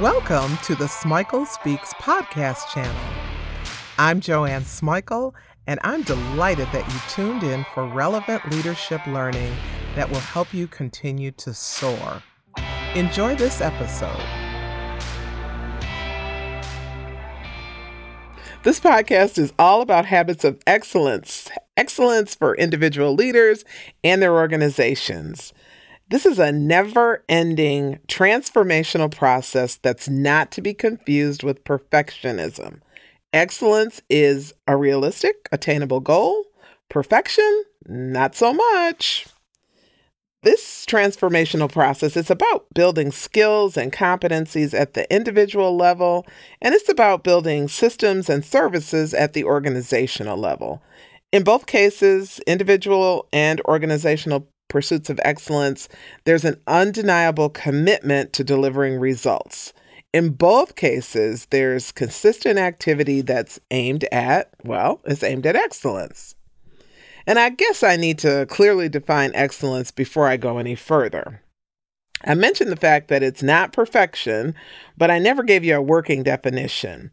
Welcome to the Smikle Speaks podcast channel. I'm Joanne Smikle, and I'm delighted that you tuned in for relevant leadership learning that will help you continue to soar. Enjoy this episode. This podcast is all about habits of excellence, excellence for individual leaders and their organizations. This is a never ending transformational process that's not to be confused with perfectionism. Excellence is a realistic, attainable goal. Perfection, not so much. This transformational process is about building skills and competencies at the individual level, and it's about building systems and services at the organizational level. In both cases, individual and organizational pursuits of excellence, there's an undeniable commitment to delivering results. In both cases, there's consistent activity that's aimed at, well, it's aimed at excellence. And I guess I need to clearly define excellence before I go any further. I mentioned the fact that it's not perfection, but I never gave you a working definition.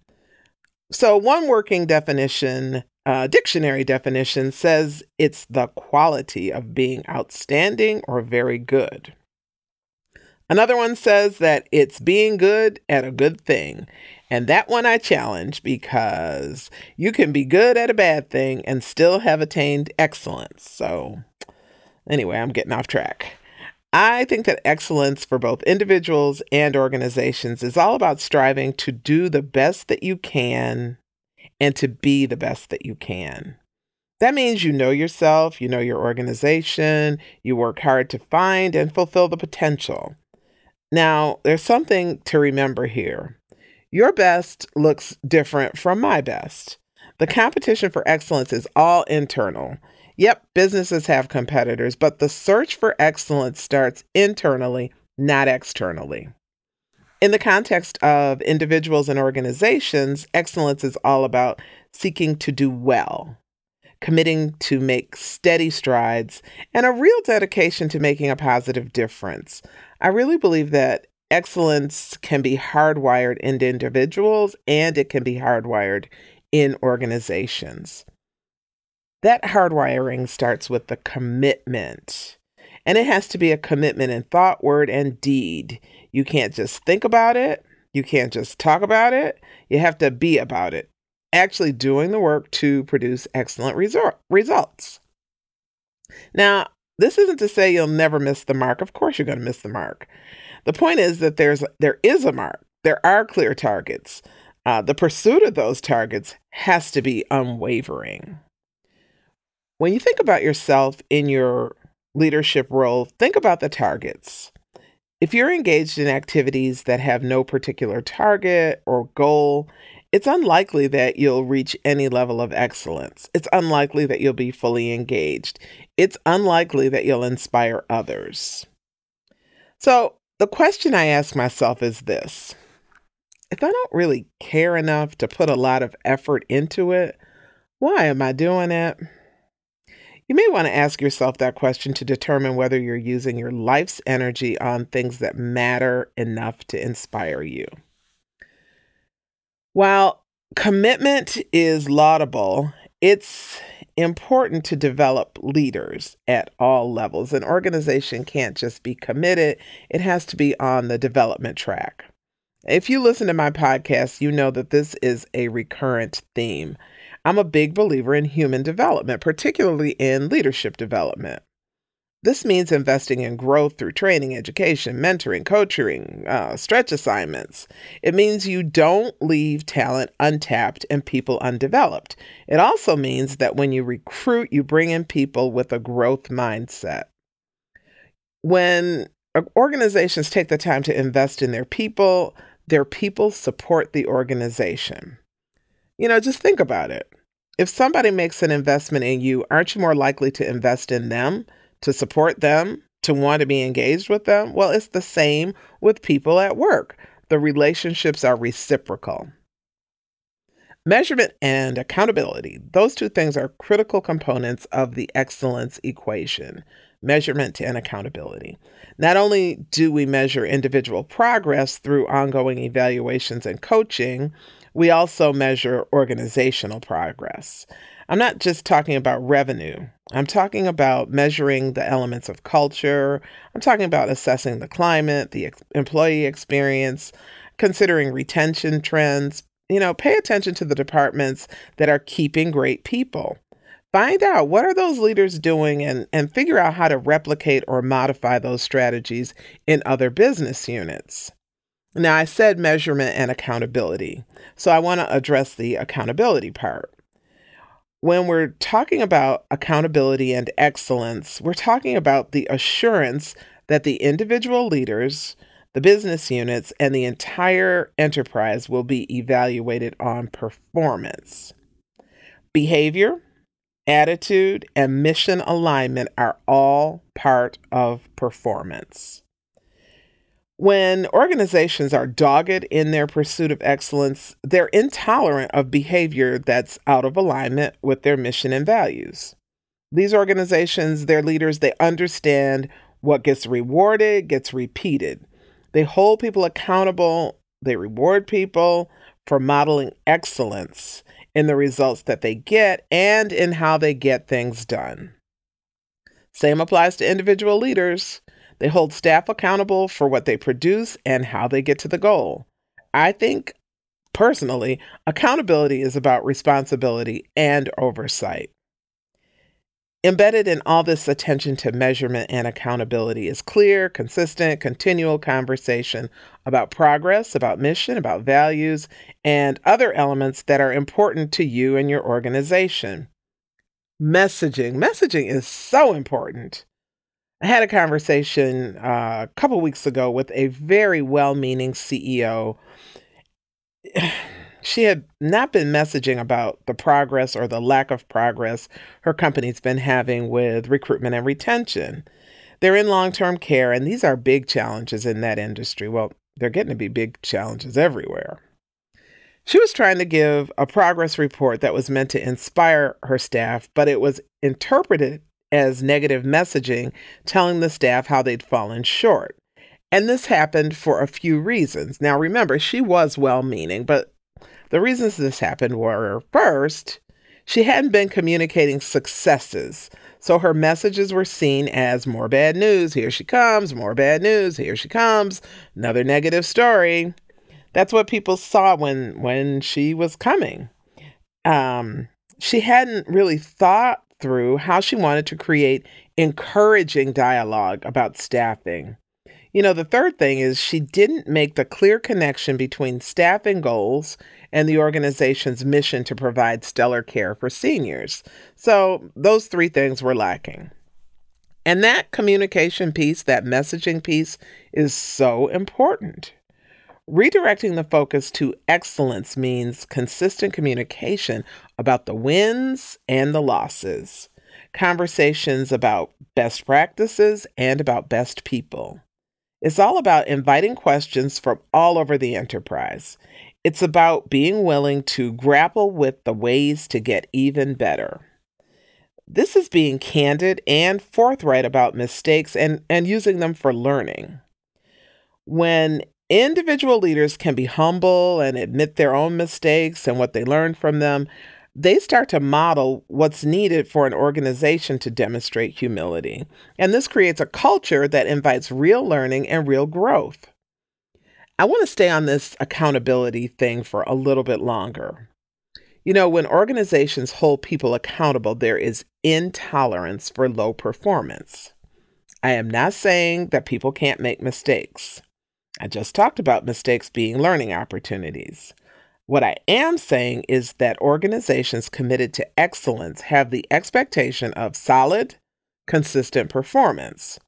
So, one working definition, uh, dictionary definition, says it's the quality of being outstanding or very good. Another one says that it's being good at a good thing. And that one I challenge because you can be good at a bad thing and still have attained excellence. So, anyway, I'm getting off track. I think that excellence for both individuals and organizations is all about striving to do the best that you can and to be the best that you can. That means you know yourself, you know your organization, you work hard to find and fulfill the potential. Now, there's something to remember here. Your best looks different from my best. The competition for excellence is all internal. Yep, businesses have competitors, but the search for excellence starts internally, not externally. In the context of individuals and organizations, excellence is all about seeking to do well, committing to make steady strides, and a real dedication to making a positive difference. I really believe that excellence can be hardwired into individuals and it can be hardwired in organizations. That hardwiring starts with the commitment. And it has to be a commitment in thought, word, and deed. You can't just think about it. You can't just talk about it. You have to be about it, actually doing the work to produce excellent resor- results. Now, this isn't to say you'll never miss the mark. Of course, you're going to miss the mark. The point is that there's there is a mark. There are clear targets. Uh, the pursuit of those targets has to be unwavering. When you think about yourself in your leadership role, think about the targets. If you're engaged in activities that have no particular target or goal, it's unlikely that you'll reach any level of excellence. It's unlikely that you'll be fully engaged. It's unlikely that you'll inspire others. So, the question I ask myself is this If I don't really care enough to put a lot of effort into it, why am I doing it? You may want to ask yourself that question to determine whether you're using your life's energy on things that matter enough to inspire you. While commitment is laudable, it's important to develop leaders at all levels. An organization can't just be committed, it has to be on the development track. If you listen to my podcast, you know that this is a recurrent theme. I'm a big believer in human development, particularly in leadership development. This means investing in growth through training, education, mentoring, coaching, uh, stretch assignments. It means you don't leave talent untapped and people undeveloped. It also means that when you recruit, you bring in people with a growth mindset. When organizations take the time to invest in their people, their people support the organization. You know, just think about it. If somebody makes an investment in you, aren't you more likely to invest in them? to support them, to want to be engaged with them? Well, it's the same with people at work. The relationships are reciprocal. Measurement and accountability, those two things are critical components of the excellence equation measurement and accountability. Not only do we measure individual progress through ongoing evaluations and coaching, we also measure organizational progress. I'm not just talking about revenue. I'm talking about measuring the elements of culture. I'm talking about assessing the climate, the ex- employee experience, considering retention trends. You know, pay attention to the departments that are keeping great people. Find out what are those leaders doing and, and figure out how to replicate or modify those strategies in other business units. Now, I said measurement and accountability, so I want to address the accountability part when we're talking about accountability and excellence, we're talking about the assurance that the individual leaders, the business units, and the entire enterprise will be evaluated on performance. Behavior, attitude, and mission alignment are all part of performance. When organizations are dogged in their pursuit of excellence, they're intolerant of behavior that's out of alignment with their mission and values. These organizations, their leaders, they understand what gets rewarded gets repeated. They hold people accountable, they reward people for modeling excellence in the results that they get and in how they get things done. Same applies to individual leaders. They hold staff accountable for what they produce and how they get to the goal. I think, personally, accountability is about responsibility and oversight. Embedded in all this attention to measurement and accountability is clear, consistent, continual conversation about progress, about mission, about values, and other elements that are important to you and your organization. Messaging. Messaging is so important. I had a conversation uh, a couple weeks ago with a very well meaning CEO. She had not been messaging about the progress or the lack of progress her company's been having with recruitment and retention. They're in long term care, and these are big challenges in that industry. Well, they're getting to be big challenges everywhere. She was trying to give a progress report that was meant to inspire her staff, but it was interpreted as negative messaging telling the staff how they'd fallen short. And this happened for a few reasons. Now, remember, she was well meaning, but the reasons this happened were first, she hadn't been communicating successes. So her messages were seen as more bad news. Here she comes, more bad news. Here she comes, another negative story. That's what people saw when when she was coming. Um, she hadn't really thought through how she wanted to create encouraging dialogue about staffing. You know, the third thing is she didn't make the clear connection between staffing goals and the organization's mission to provide stellar care for seniors. So those three things were lacking. And that communication piece, that messaging piece, is so important. Redirecting the focus to excellence means consistent communication about the wins and the losses, conversations about best practices and about best people. It's all about inviting questions from all over the enterprise. It's about being willing to grapple with the ways to get even better. This is being candid and forthright about mistakes and, and using them for learning. When individual leaders can be humble and admit their own mistakes and what they learned from them, they start to model what's needed for an organization to demonstrate humility. And this creates a culture that invites real learning and real growth. I want to stay on this accountability thing for a little bit longer. You know, when organizations hold people accountable, there is intolerance for low performance. I am not saying that people can't make mistakes. I just talked about mistakes being learning opportunities. What I am saying is that organizations committed to excellence have the expectation of solid, consistent performance.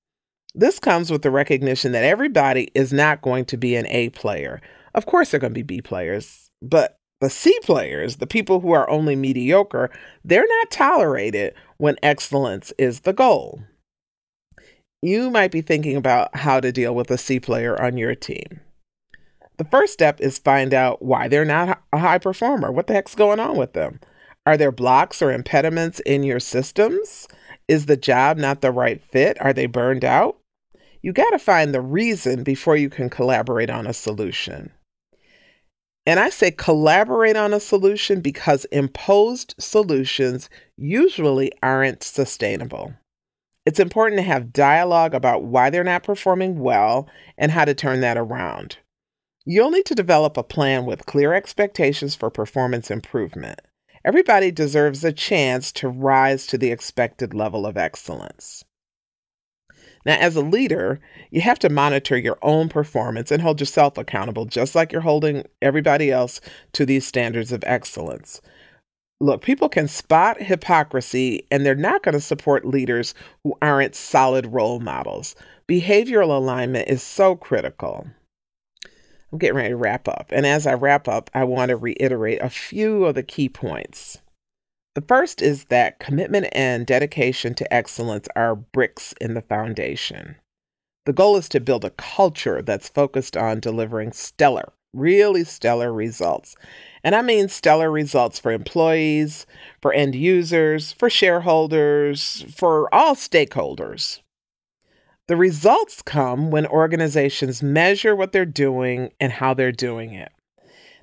This comes with the recognition that everybody is not going to be an A player. Of course, they're going to be B players, but the C players, the people who are only mediocre, they're not tolerated when excellence is the goal you might be thinking about how to deal with a C player on your team. The first step is find out why they're not a high performer. What the heck's going on with them? Are there blocks or impediments in your systems? Is the job not the right fit? Are they burned out? You got to find the reason before you can collaborate on a solution. And I say collaborate on a solution because imposed solutions usually aren't sustainable. It's important to have dialogue about why they're not performing well and how to turn that around. You'll need to develop a plan with clear expectations for performance improvement. Everybody deserves a chance to rise to the expected level of excellence. Now, as a leader, you have to monitor your own performance and hold yourself accountable, just like you're holding everybody else to these standards of excellence. Look, people can spot hypocrisy and they're not going to support leaders who aren't solid role models. Behavioral alignment is so critical. I'm getting ready to wrap up. And as I wrap up, I want to reiterate a few of the key points. The first is that commitment and dedication to excellence are bricks in the foundation. The goal is to build a culture that's focused on delivering stellar, really stellar results. And I mean stellar results for employees, for end users, for shareholders, for all stakeholders. The results come when organizations measure what they're doing and how they're doing it.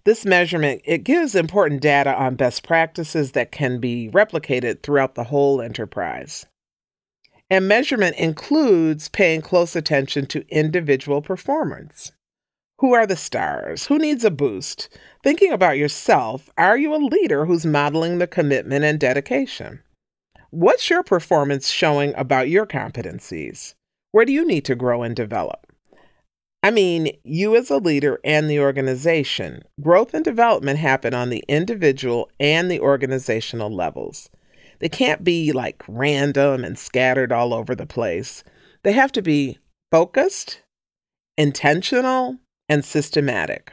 This measurement it gives important data on best practices that can be replicated throughout the whole enterprise. And measurement includes paying close attention to individual performance. Who are the stars? Who needs a boost? Thinking about yourself, are you a leader who's modeling the commitment and dedication? What's your performance showing about your competencies? Where do you need to grow and develop? I mean, you as a leader and the organization. Growth and development happen on the individual and the organizational levels. They can't be like random and scattered all over the place. They have to be focused, intentional, and systematic.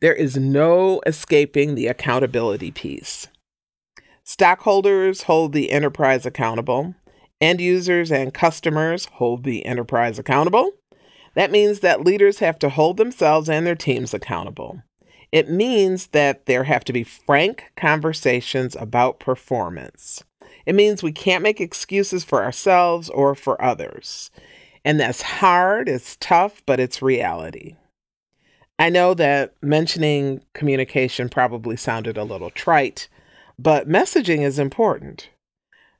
There is no escaping the accountability piece. Stockholders hold the enterprise accountable. End users and customers hold the enterprise accountable. That means that leaders have to hold themselves and their teams accountable. It means that there have to be frank conversations about performance. It means we can't make excuses for ourselves or for others. And that's hard, it's tough, but it's reality. I know that mentioning communication probably sounded a little trite, but messaging is important.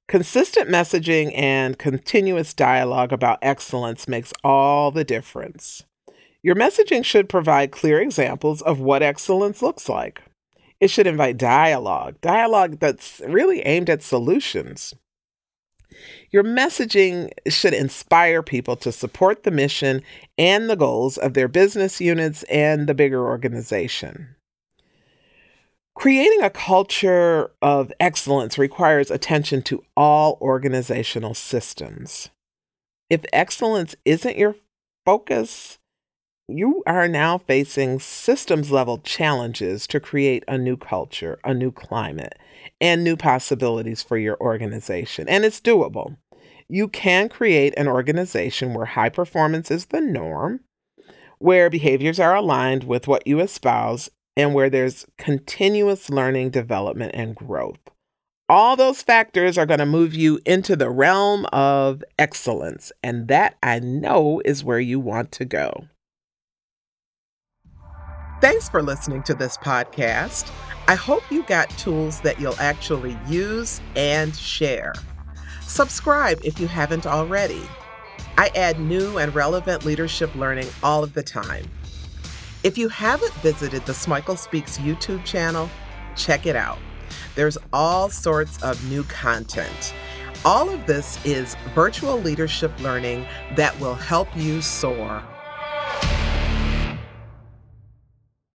Consistent messaging and continuous dialogue about excellence makes all the difference. Your messaging should provide clear examples of what excellence looks like. It should invite dialogue, dialogue that's really aimed at solutions. Your messaging should inspire people to support the mission and the goals of their business units and the bigger organization. Creating a culture of excellence requires attention to all organizational systems. If excellence isn't your focus, you are now facing systems level challenges to create a new culture, a new climate, and new possibilities for your organization. And it's doable. You can create an organization where high performance is the norm, where behaviors are aligned with what you espouse, and where there's continuous learning, development, and growth. All those factors are going to move you into the realm of excellence, and that I know is where you want to go. Thanks for listening to this podcast. I hope you got tools that you'll actually use and share. Subscribe if you haven't already. I add new and relevant leadership learning all of the time. If you haven't visited the Smikle Speaks YouTube channel, check it out. There's all sorts of new content. All of this is virtual leadership learning that will help you soar